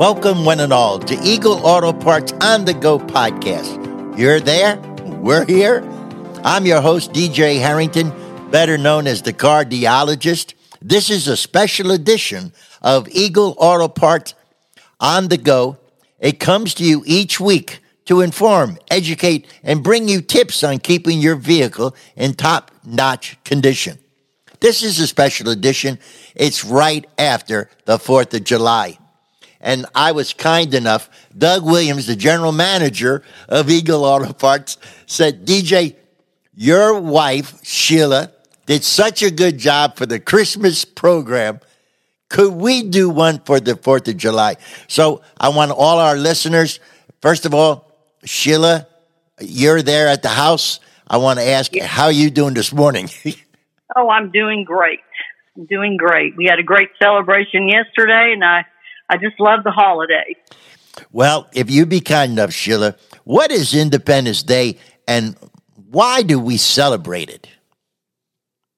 Welcome, one and all, to Eagle Auto Parts on the Go podcast. You're there, we're here. I'm your host, DJ Harrington, better known as the Cardiologist. This is a special edition of Eagle Auto Parts on the Go. It comes to you each week to inform, educate, and bring you tips on keeping your vehicle in top notch condition. This is a special edition. It's right after the 4th of July and I was kind enough. Doug Williams, the general manager of Eagle Auto Parts, said, DJ, your wife, Sheila, did such a good job for the Christmas program. Could we do one for the 4th of July? So I want all our listeners, first of all, Sheila, you're there at the house. I want to ask you, how are you doing this morning? oh, I'm doing great. I'm doing great. We had a great celebration yesterday, and I I just love the holiday. Well, if you be kind enough, Sheila, what is Independence Day and why do we celebrate it?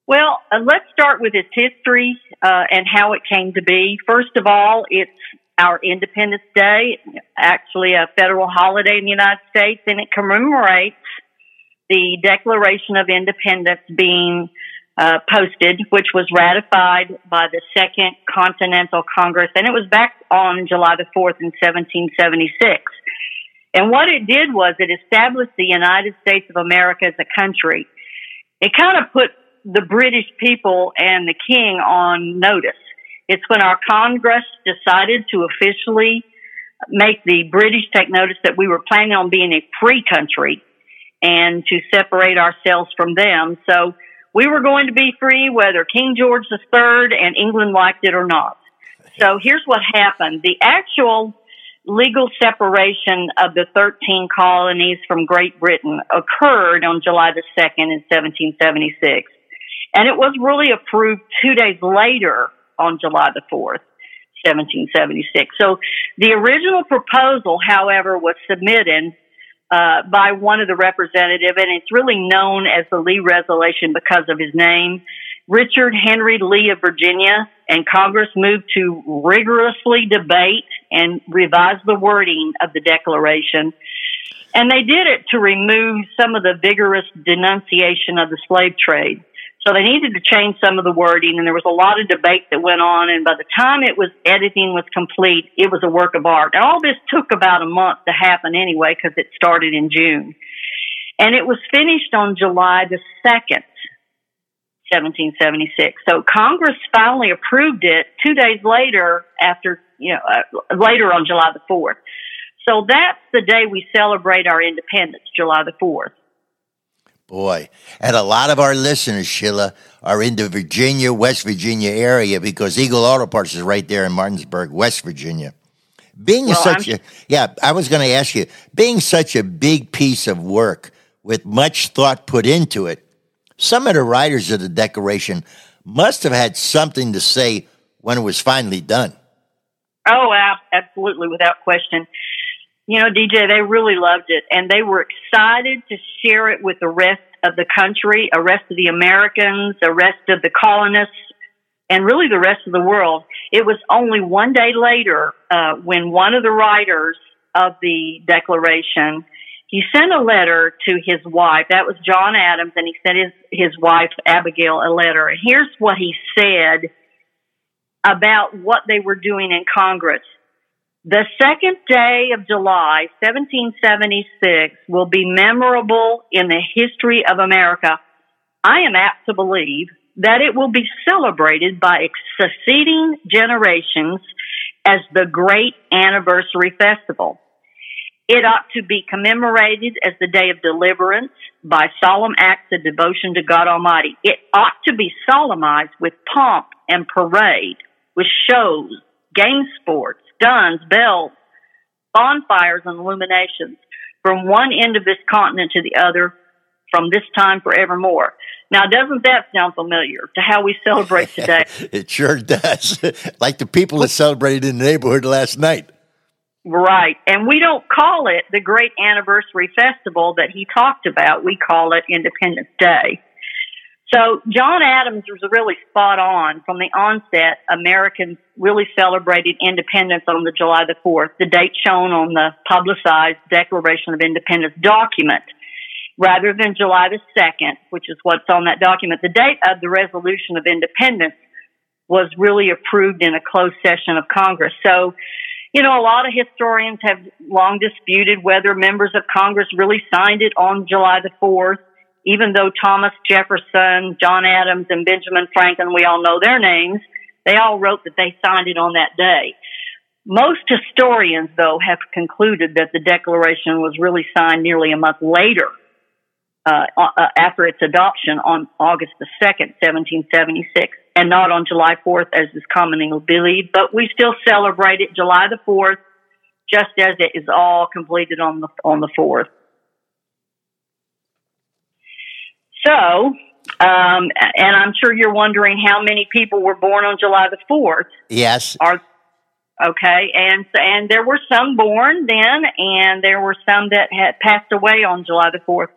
Well, uh, let's start with its history uh, and how it came to be. First of all, it's our Independence Day, actually a federal holiday in the United States, and it commemorates the Declaration of Independence being uh, posted, which was ratified by the Second Continental Congress, and it was back on July the 4th in 1776. And what it did was it established the United States of America as a country. It kind of put the British people and the king on notice. It's when our Congress decided to officially make the British take notice that we were planning on being a free country and to separate ourselves from them. So we were going to be free whether King George III and England liked it or not. So here's what happened. The actual legal separation of the 13 colonies from Great Britain occurred on July the 2nd in 1776. And it was really approved two days later on July the 4th, 1776. So the original proposal, however, was submitted uh, by one of the representative, and it's really known as the Lee Resolution because of his name. Richard Henry Lee of Virginia and Congress moved to rigorously debate and revise the wording of the Declaration. And they did it to remove some of the vigorous denunciation of the slave trade. So they needed to change some of the wording and there was a lot of debate that went on. And by the time it was editing was complete, it was a work of art. And all this took about a month to happen anyway because it started in June. And it was finished on July the 2nd, 1776. So Congress finally approved it two days later after, you know, uh, later on July the 4th. So that's the day we celebrate our independence, July the 4th. Boy, and a lot of our listeners, Sheila, are in the Virginia, West Virginia area because Eagle Auto Parts is right there in Martinsburg, West Virginia. Being well, such I'm, a yeah, I was going to ask you, being such a big piece of work with much thought put into it, some of the writers of the Declaration must have had something to say when it was finally done. Oh, absolutely, without question you know, DJ, they really loved it and they were excited to share it with the rest of the country, the rest of the Americans, the rest of the colonists, and really the rest of the world. It was only one day later uh, when one of the writers of the Declaration he sent a letter to his wife. That was John Adams, and he sent his his wife Abigail a letter. And here's what he said about what they were doing in Congress. The second day of July, 1776, will be memorable in the history of America. I am apt to believe that it will be celebrated by succeeding generations as the great anniversary festival. It ought to be commemorated as the day of deliverance by solemn acts of devotion to God Almighty. It ought to be solemnized with pomp and parade, with shows, game sports, guns, bells, bonfires, and illuminations from one end of this continent to the other from this time forevermore. Now, doesn't that sound familiar to how we celebrate today? it sure does. like the people that celebrated in the neighborhood last night. Right. And we don't call it the great anniversary festival that he talked about. We call it Independence Day. So John Adams was really spot on from the onset. Americans really celebrated independence on the July the 4th, the date shown on the publicized Declaration of Independence document, rather than July the 2nd, which is what's on that document. The date of the Resolution of Independence was really approved in a closed session of Congress. So, you know, a lot of historians have long disputed whether members of Congress really signed it on July the 4th even though Thomas Jefferson, John Adams, and Benjamin Franklin, we all know their names, they all wrote that they signed it on that day. Most historians, though, have concluded that the Declaration was really signed nearly a month later, uh, uh, after its adoption on August the 2nd, 1776, and not on July 4th, as is commonly believed. But we still celebrate it July the 4th, just as it is all completed on the on the 4th. So, um, and I'm sure you're wondering how many people were born on July the 4th. Yes. Are, okay. And, and there were some born then, and there were some that had passed away on July the 4th.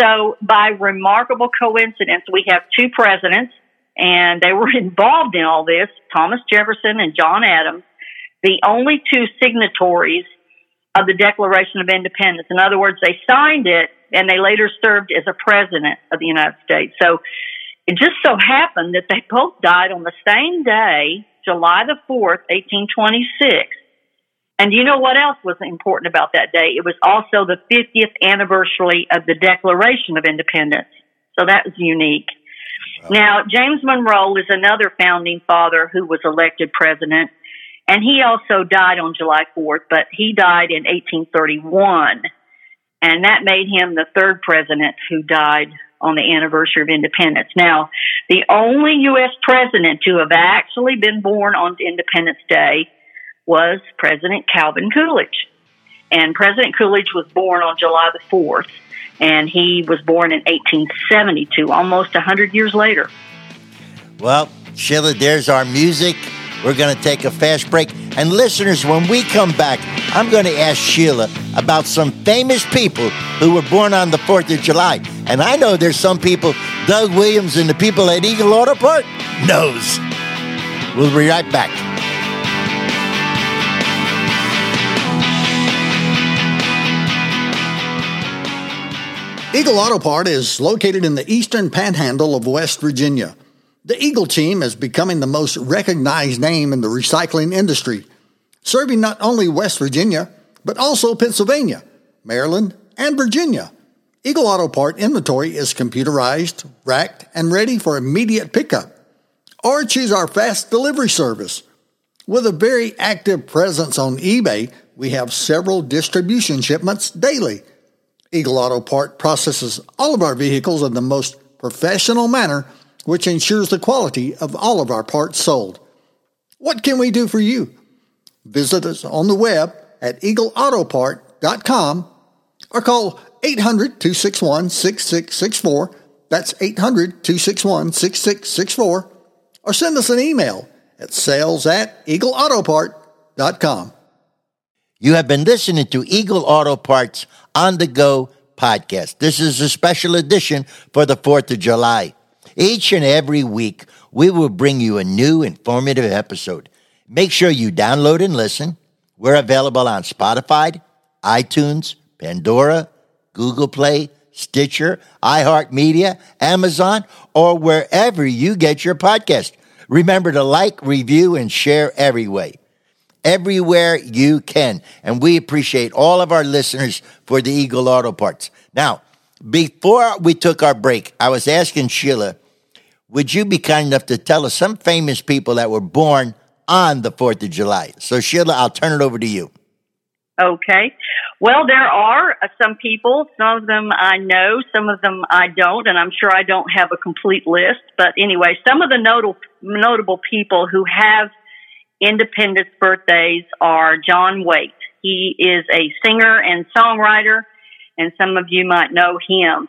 So by remarkable coincidence, we have two presidents and they were involved in all this, Thomas Jefferson and John Adams, the only two signatories of the Declaration of Independence. In other words, they signed it and they later served as a president of the United States. So it just so happened that they both died on the same day, July the 4th, 1826. And you know what else was important about that day? It was also the 50th anniversary of the Declaration of Independence. So that was unique. Now, James Monroe is another founding father who was elected president, and he also died on July 4th, but he died in 1831 and that made him the third president who died on the anniversary of independence. Now, the only U.S. president to have actually been born on Independence Day was President Calvin Coolidge. And President Coolidge was born on July the 4th, and he was born in 1872, almost 100 years later. Well, Sheila, there's our music. We're going to take a fast break. And listeners, when we come back, I'm going to ask Sheila about some famous people who were born on the 4th of July. And I know there's some people, Doug Williams and the people at Eagle Auto Part knows. We'll be right back. Eagle Auto Part is located in the eastern panhandle of West Virginia. The Eagle team is becoming the most recognized name in the recycling industry serving not only West Virginia, but also Pennsylvania, Maryland, and Virginia. Eagle Auto Part inventory is computerized, racked, and ready for immediate pickup. Or choose our fast delivery service. With a very active presence on eBay, we have several distribution shipments daily. Eagle Auto Part processes all of our vehicles in the most professional manner, which ensures the quality of all of our parts sold. What can we do for you? Visit us on the web at eagleautopart.com or call 800 261 6664. That's 800 261 6664. Or send us an email at sales at eagleautopart.com. You have been listening to Eagle Auto Parts on the Go podcast. This is a special edition for the 4th of July. Each and every week, we will bring you a new informative episode. Make sure you download and listen. We're available on Spotify, iTunes, Pandora, Google Play, Stitcher, iHeartMedia, Amazon, or wherever you get your podcast. Remember to like, review, and share every way. Everywhere you can. And we appreciate all of our listeners for the Eagle Auto Parts. Now, before we took our break, I was asking Sheila, would you be kind enough to tell us some famous people that were born on the 4th of July. So, Sheila, I'll turn it over to you. Okay. Well, there are uh, some people. Some of them I know, some of them I don't, and I'm sure I don't have a complete list. But anyway, some of the notable, notable people who have independence birthdays are John Waite. He is a singer and songwriter, and some of you might know him.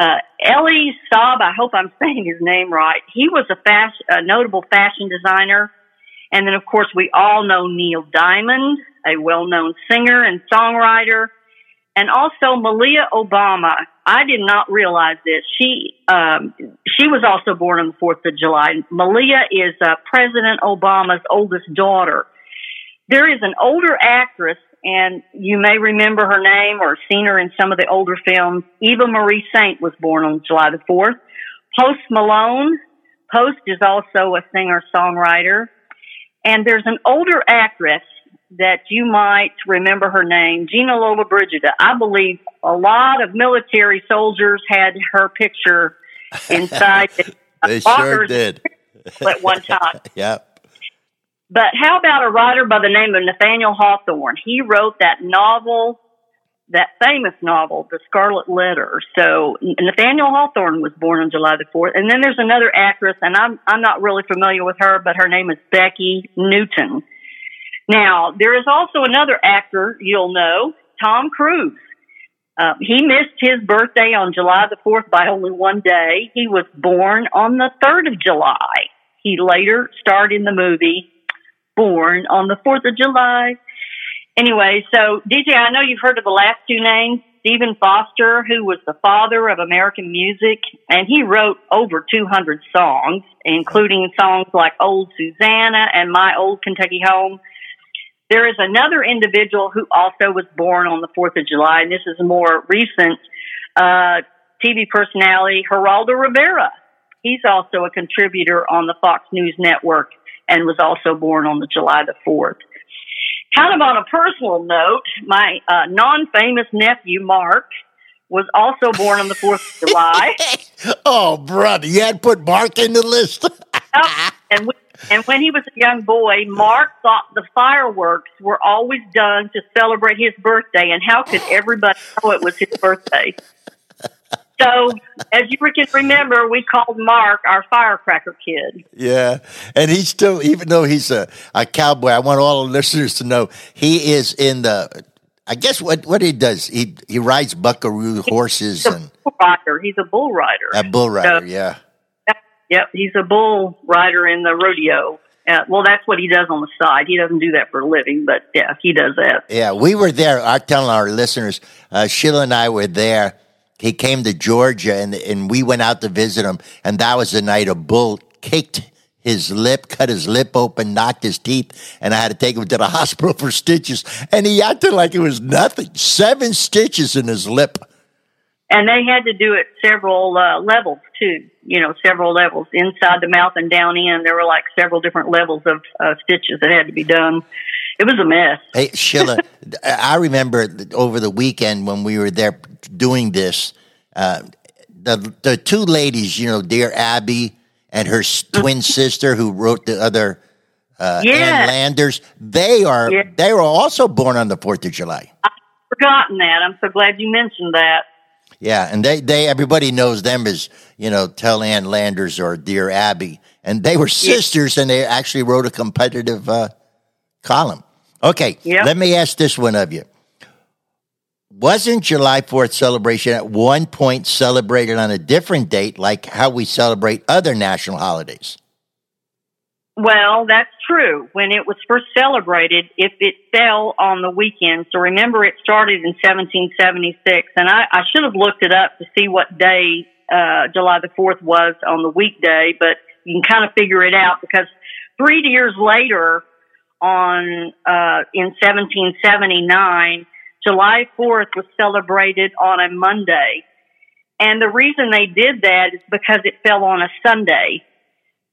Uh, Elie Saab, I hope I'm saying his name right. He was a, fast, a notable fashion designer and then, of course, we all know Neil Diamond, a well known singer and songwriter. and also Malia Obama. I did not realize this. She um, she was also born on the Fourth of July. Malia is uh, President Obama's oldest daughter. There is an older actress, and you may remember her name or seen her in some of the older films. Eva Marie Saint was born on July the Fourth. Post Malone. Post is also a singer songwriter. And there's an older actress that you might remember her name, Gina Lollobrigida. I believe a lot of military soldiers had her picture inside. they sure did. at one time. yep. But how about a writer by the name of Nathaniel Hawthorne? He wrote that novel, that famous novel, The Scarlet Letter. So Nathaniel Hawthorne was born on July the 4th. And then there's another actress, and I'm, I'm not really familiar with her, but her name is Becki Newton. Now, there is also another actor you'll know, Tom Cruise. Uh, he missed his birthday on July the 4th by only one day. He was born on the 3rd of July. He later starred in the movie Born on the 4th of July. Anyway, so DJ, I know you've heard of the last two names. Stephen Foster, who was the father of American music, and he wrote over 200 songs, including songs like Old Susanna and My Old Kentucky Home. There is another individual who also was born on the 4th of July, and this is a more recent uh, TV personality, Geraldo Rivera. He's also a contributor on the Fox News Network and was also born on the July the 4th. Kind of on a personal note, my uh, non-famous nephew, Mark, was also born on the 4th of July. oh, brother, you had put Mark in the list. and we and when he was a young boy, Mark thought the fireworks were always done to celebrate his birthday, and how could everybody know it was his birthday? So, as you can remember, we called Mark our firecracker kid. Yeah. And he's still, even though he's a, a cowboy, I want all the listeners to know he is in the, I guess what, what he does, he, he rides buckaroo horses he's and. Bull rider. He's a bull rider. A bull rider, so, yeah. Yep, he's a bull rider in the rodeo. Uh, well, that's what he does on the side. He doesn't do that for a living, but yeah, he does that. Yeah, we were there. I'm telling our listeners, uh, Sheila and I were there. He came to Georgia, and and we went out to visit him. And that was the night a bull kicked his lip, cut his lip open, knocked his teeth, and I had to take him to the hospital for stitches. And he acted like it was nothing. Seven stitches in his lip and they had to do it several uh, levels too. You know, several levels inside the mouth and down in. There were like several different levels of uh, stitches that had to be done. It was a mess. Hey Sheila, I remember over the weekend when we were there doing this. Uh, the the two ladies, you know, dear Abby and her twin sister, who wrote the other uh, yeah. Ann Landers. They are yeah. they were also born on the Fourth of July. I've forgotten that. I'm so glad you mentioned that. Yeah, and they, they everybody knows them as you know Tell Ann Landers or Dear Abby, and they were sisters, and they actually wrote a competitive uh, column. Okay, yep. let me ask this one of you: Wasn't July Fourth celebration at one point celebrated on a different date, like how we celebrate other national holidays? Well, that's true. When it was first celebrated, if it fell on the weekend, so remember it started in 1776, and I, I should have looked it up to see what day uh, July the 4th was on the weekday, but you can kind of figure it out because three years later, on uh, in 1779, July 4th was celebrated on a Monday. And the reason they did that is because it fell on a Sunday.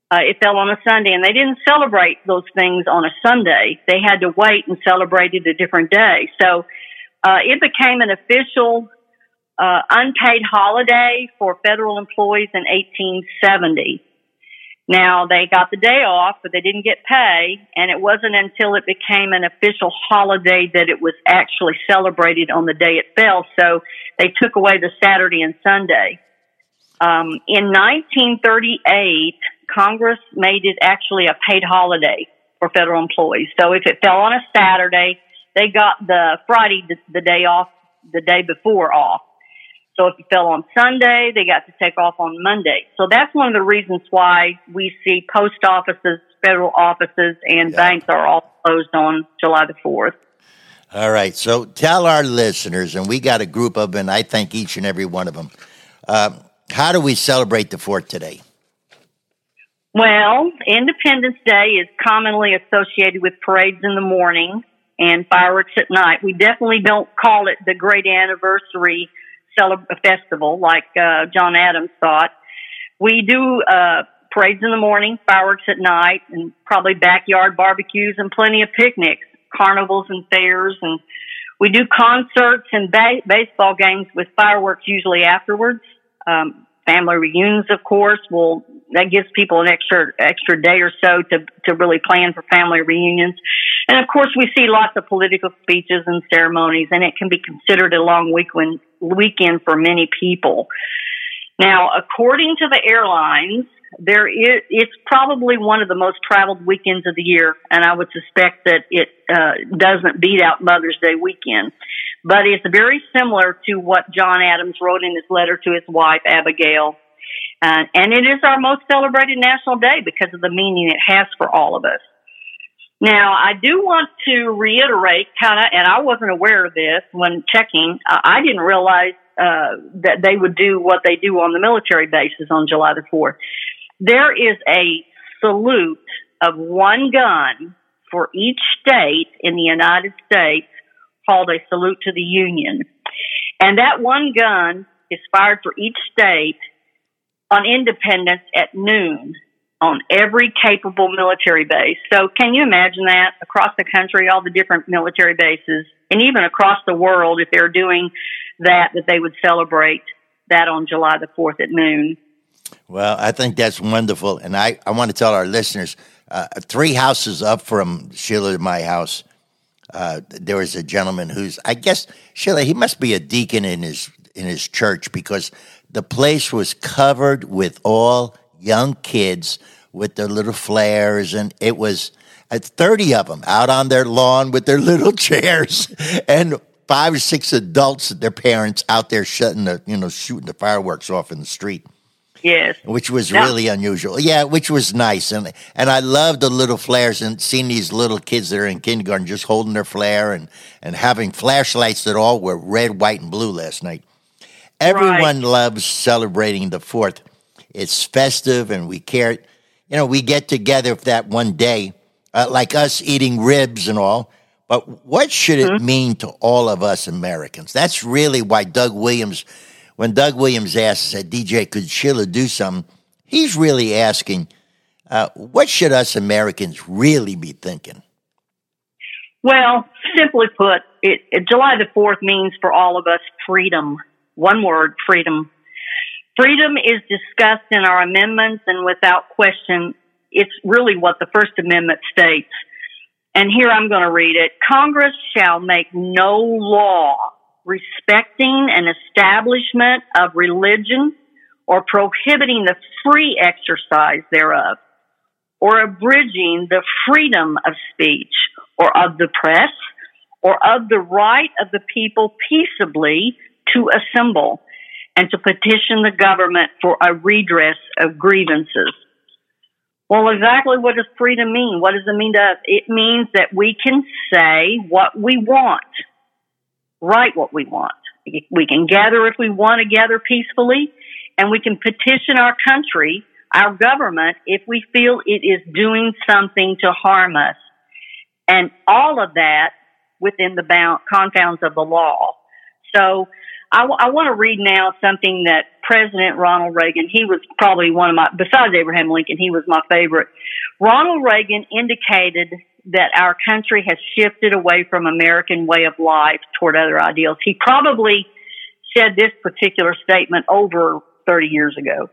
Uh, it fell on a Sunday and they didn't celebrate those things on a Sunday. They had to wait and celebrate it a different day. So, uh, it became an official, uh, unpaid holiday for federal employees in 1870. Now they got the day off, but they didn't get pay, and it wasn't until it became an official holiday that it was actually celebrated on the day it fell. So they took away the Saturday and Sunday. Um, in 1938, Congress made it actually a paid holiday for federal employees. So if it fell on a Saturday, they got the Friday, the, the day off, the day before off. So if it fell on Sunday, they got to take off on Monday. So that's one of the reasons why we see post offices, federal offices, and yeah. banks are all closed on July the 4th. All right. So tell our listeners, and we got a group of them, and I thank each and every one of them. Uh, how do we celebrate the Fourth today? Well, Independence Day is commonly associated with parades in the morning and fireworks at night. We definitely don't call it the great anniversary celeb- a festival like uh, John Adams thought. We do uh, parades in the morning, fireworks at night, and probably backyard barbecues and plenty of picnics, carnivals and fairs, and we do concerts and ba- baseball games with fireworks usually afterwards. Um, family reunions, of course, will that gives people an extra extra day or so to to really plan for family reunions. And of course, we see lots of political speeches and ceremonies, and it can be considered a long weekend weekend for many people. Now, according to the airlines, there is it's probably one of the most traveled weekends of the year, and I would suspect that it uh, doesn't beat out Mother's Day weekend. But it's very similar to what John Adams wrote in his letter to his wife Abigail uh, and it is our most celebrated national day because of the meaning it has for all of us. Now, I do want to reiterate kind of, and I wasn't aware of this when checking. Uh, I didn't realize uh, that they would do what they do on the military bases on July the 4th. There is a salute of one gun for each state in the United States called a salute to the Union. And that one gun is fired for each state on Independence at noon on every capable military base. So can you imagine that across the country, all the different military bases, and even across the world, if they're doing that, that they would celebrate that on July the 4th at noon. Well, I think that's wonderful. And I, I want to tell our listeners uh, three houses up from Sheila, my house, uh, there was a gentleman who's, I guess, Sheila, he must be a deacon in his in his church because the place was covered with all young kids with their little flares, and it was uh, 30 of them out on their lawn with their little chairs, and five or six adults, their parents, out there shutting the, you know, shooting the fireworks off in the street. Yes. Which was really unusual. Yeah, which was nice. And and I love the little flares and seeing these little kids that are in kindergarten just holding their flare and, and having flashlights that all were red, white, and blue last night. Everyone right. loves celebrating the fourth. It's festive and we care. You know, we get together for that one day, uh, like us eating ribs and all. But what should it mm-hmm. mean to all of us Americans? That's really why Doug Williams, when Doug Williams asked, said, DJ, could Sheila do something? He's really asking, uh, what should us Americans really be thinking? Well, simply put, it, it, July the 4th means for all of us freedom one word, freedom. Freedom is discussed in our amendments and without question, it's really what the First Amendment states. And here I'm going to read it. Congress shall make no law respecting an establishment of religion or prohibiting the free exercise thereof or abridging the freedom of speech or of the press or of the right of the people peaceably to assemble and to petition the government for a redress of grievances. Well, exactly what does freedom mean? What does it mean to us? It means that we can say what we want, write what we want. We can gather if we want to gather peacefully, and we can petition our country, our government, if we feel it is doing something to harm us. And all of that within the bound, confounds of the law. So I, w- I want to read now something that President Ronald Reagan, he was probably one of my, besides Abraham Lincoln, he was my favorite. Ronald Reagan indicated that our country has shifted away from American way of life toward other ideals. He probably said this particular statement over 30 years ago.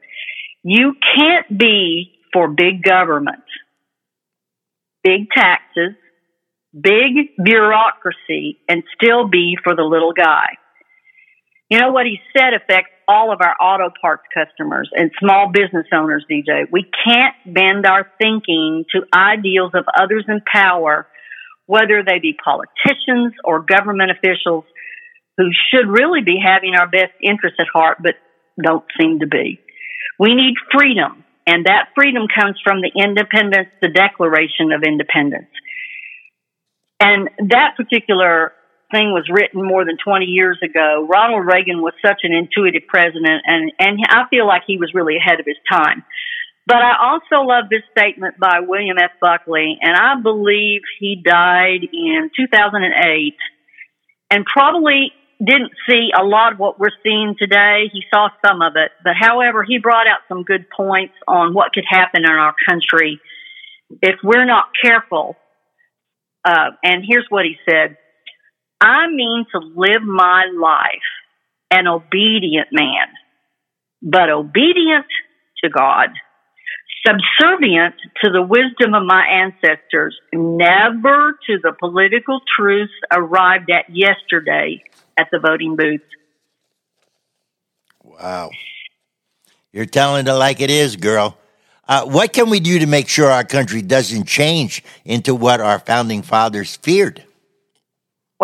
You can't be for big government, big taxes, big bureaucracy, and still be for the little guy. You know what he said affects all of our auto parts customers and small business owners, DJ. We can't bend our thinking to ideals of others in power, whether they be politicians or government officials who should really be having our best interests at heart, but don't seem to be. We need freedom, and that freedom comes from the independence, the Declaration of Independence. And that particular thing was written more than 20 years ago. Ronald Reagan was such an intuitive president, and, and I feel like he was really ahead of his time. But I also love this statement by William F. Buckley, and I believe he died in 2008 and probably didn't see a lot of what we're seeing today. He saw some of it, but however, he brought out some good points on what could happen in our country if we're not careful. Uh, and here's what he said. I mean to live my life an obedient man, but obedient to God subservient to the wisdom of my ancestors, never to the political truths arrived at yesterday at the voting booth. Wow. You're telling it like it is, girl. Uh, what can we do to make sure our country doesn't change into what our founding fathers feared?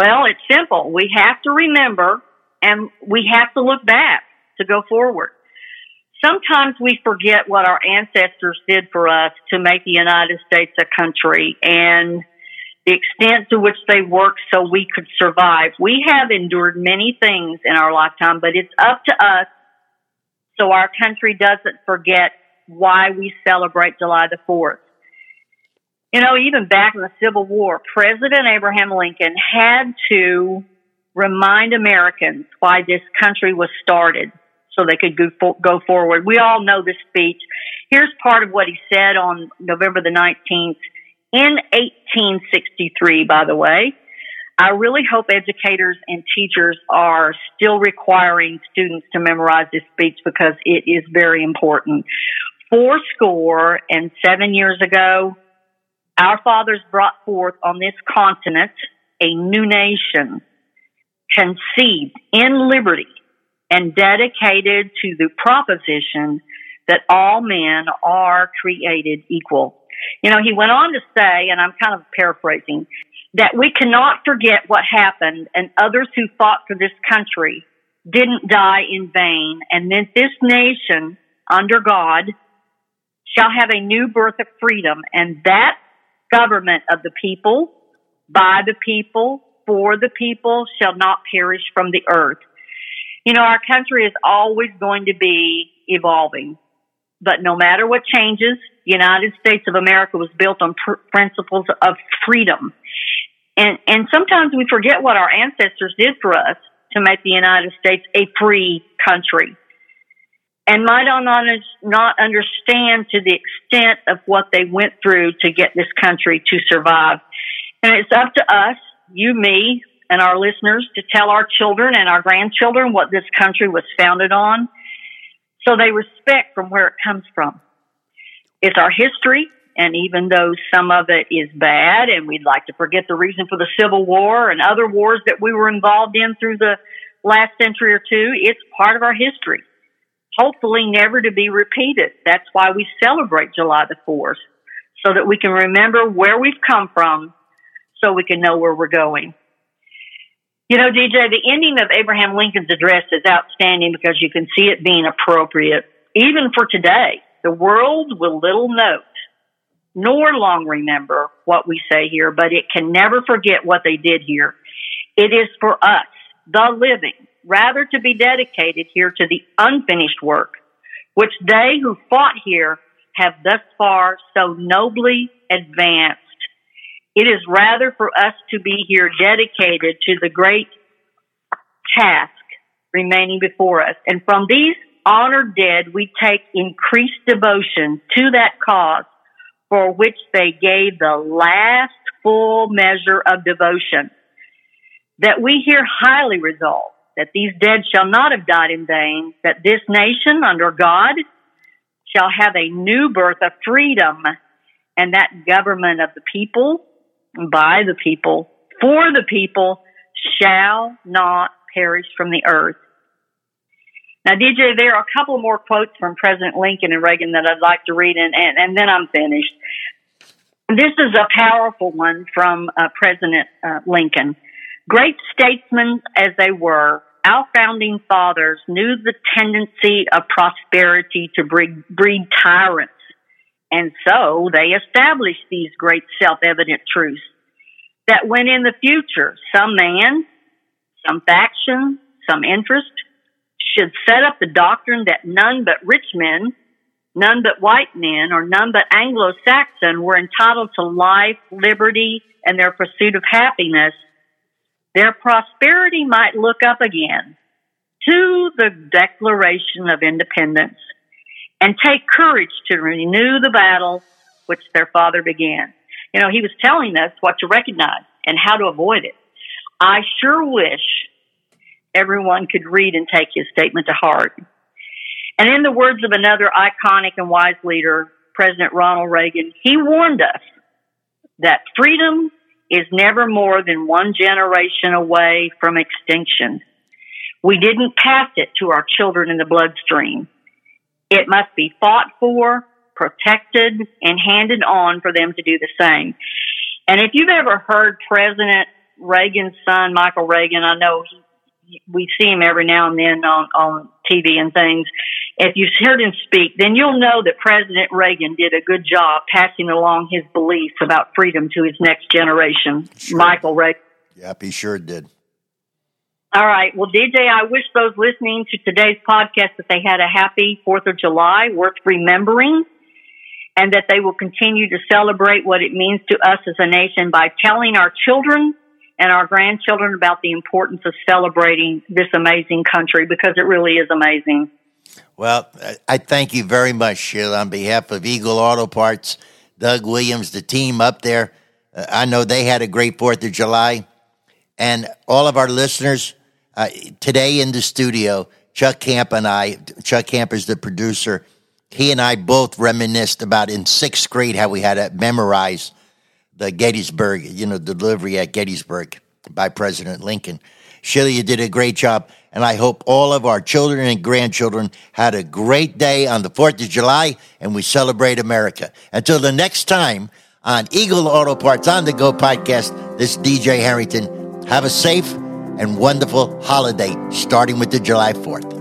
Well, it's simple. We have to remember and we have to look back to go forward sometimes we forget what our ancestors did for us to make the United States a country and the extent to which they worked so we could survive. We have endured many things in our lifetime, but it's up to us so our country doesn't forget why we celebrate July the 4th. You know, even back in the Civil War, President Abraham Lincoln had to remind Americans why this country was started so they could go, forward. We all know this speech. Here's part of what he said on November the 19th in 1863, by the way. I really hope educators and teachers are still requiring students to memorize this speech because it is very important. Four score and seven years ago, our fathers brought forth on this continent a new nation conceived in liberty and dedicated to the proposition that all men are created equal. You know, he went on to say, and I'm kind of paraphrasing, that we cannot forget what happened and others who fought for this country didn't die in vain and that this nation under God shall have a new birth of freedom and that government of the people, by the people, for the people shall not perish from the earth. You know, our country is always going to be evolving, but no matter what changes, the United States of America was built on pr- principles of freedom. And, and sometimes we forget what our ancestors did for us to make the United States a free country and might not, understand to the extent of what they went through to get this country to survive. And it's up to us, you, me, and our listeners to tell our children and our grandchildren what this country was founded on so they respect from where it comes from. It's our history, and even though some of it is bad and we'd like to forget the reason for the Civil War and other wars that we were involved in through the last century or two, it's part of our history. Hopefully never to be repeated. That's why we celebrate July the 4th, so that we can remember where we've come from so we can know where we're going. You know, DJ, the ending of Abraham Lincoln's address is outstanding because you can see it being appropriate. Even for today, the world will little note nor long remember what we say here, but it can never forget what they did here. It is for us, the living, rather to be dedicated here to the unfinished work, which they who fought here have thus far so nobly advanced it is rather for us to be here dedicated to the great task remaining before us. And from these honored dead, we take increased devotion to that cause for which they gave the last full measure of devotion. That we here highly resolve that these dead shall not have died in vain, that this nation under God shall have a new birth of freedom, and that government of the people by the people, for the people, shall not perish from the earth. Now, DJ, there are a couple more quotes from President Lincoln and Reagan that I'd like to read, and, and, and then I'm finished. This is a powerful one from uh, President uh, Lincoln. Great statesmen as they were, our founding fathers knew the tendency of prosperity to breed, tyrants. And so they established these great self-evident truths that when in the future. Some man some faction, some interest should set up the doctrine that none but rich men, none but white men, or none but Anglo-Saxon were entitled to life, liberty, and their pursuit of happiness, their prosperity might look up again to the Declaration of Independence and take courage to renew the battle which their father began. You know, he was telling us what to recognize and how to avoid it. I sure wish everyone could read and take his statement to heart. And in the words of another iconic and wise leader, President Ronald Reagan, he warned us that freedom is never more than one generation away from extinction. We didn't pass it to our children in the bloodstream. It must be fought for, protected, and handed on for them to do the same. And if you've ever heard President Reagan's son, Michael Reagan, I know he, we see him every now and then on, on TV and things. If you've heard him speak, then you'll know that President Reagan did a good job passing along his beliefs about freedom to his next generation. Sure. Michael Reagan. Yep, he sure did. All right. Well, DJ, I wish those listening to today's podcast that they had a happy 4th of July worth remembering and that they will continue to celebrate what it means to us as a nation by telling our children and our grandchildren about the importance of celebrating this amazing country because it really is amazing. Well, I thank you very much, Sheila, on behalf of Eagle Auto Parts, Doug Williams, the team up there. Uh, I know they had a great 4th of July. And all of our listeners, uh, today in the studio, Chuck Camp and I, Chuck Camp is the producer. He and I both reminisced about in sixth grade how we had to memorize the Gettysburg, you know, delivery at Gettysburg by President Lincoln. Sheila, you did a great job. And I hope all of our children and grandchildren had a great day on the 4th of July and we celebrate America. Until the next time on Eagle Auto Parts on the Go podcast, this is DJ Harrington. Have a safe and wonderful holiday starting with the July 4th.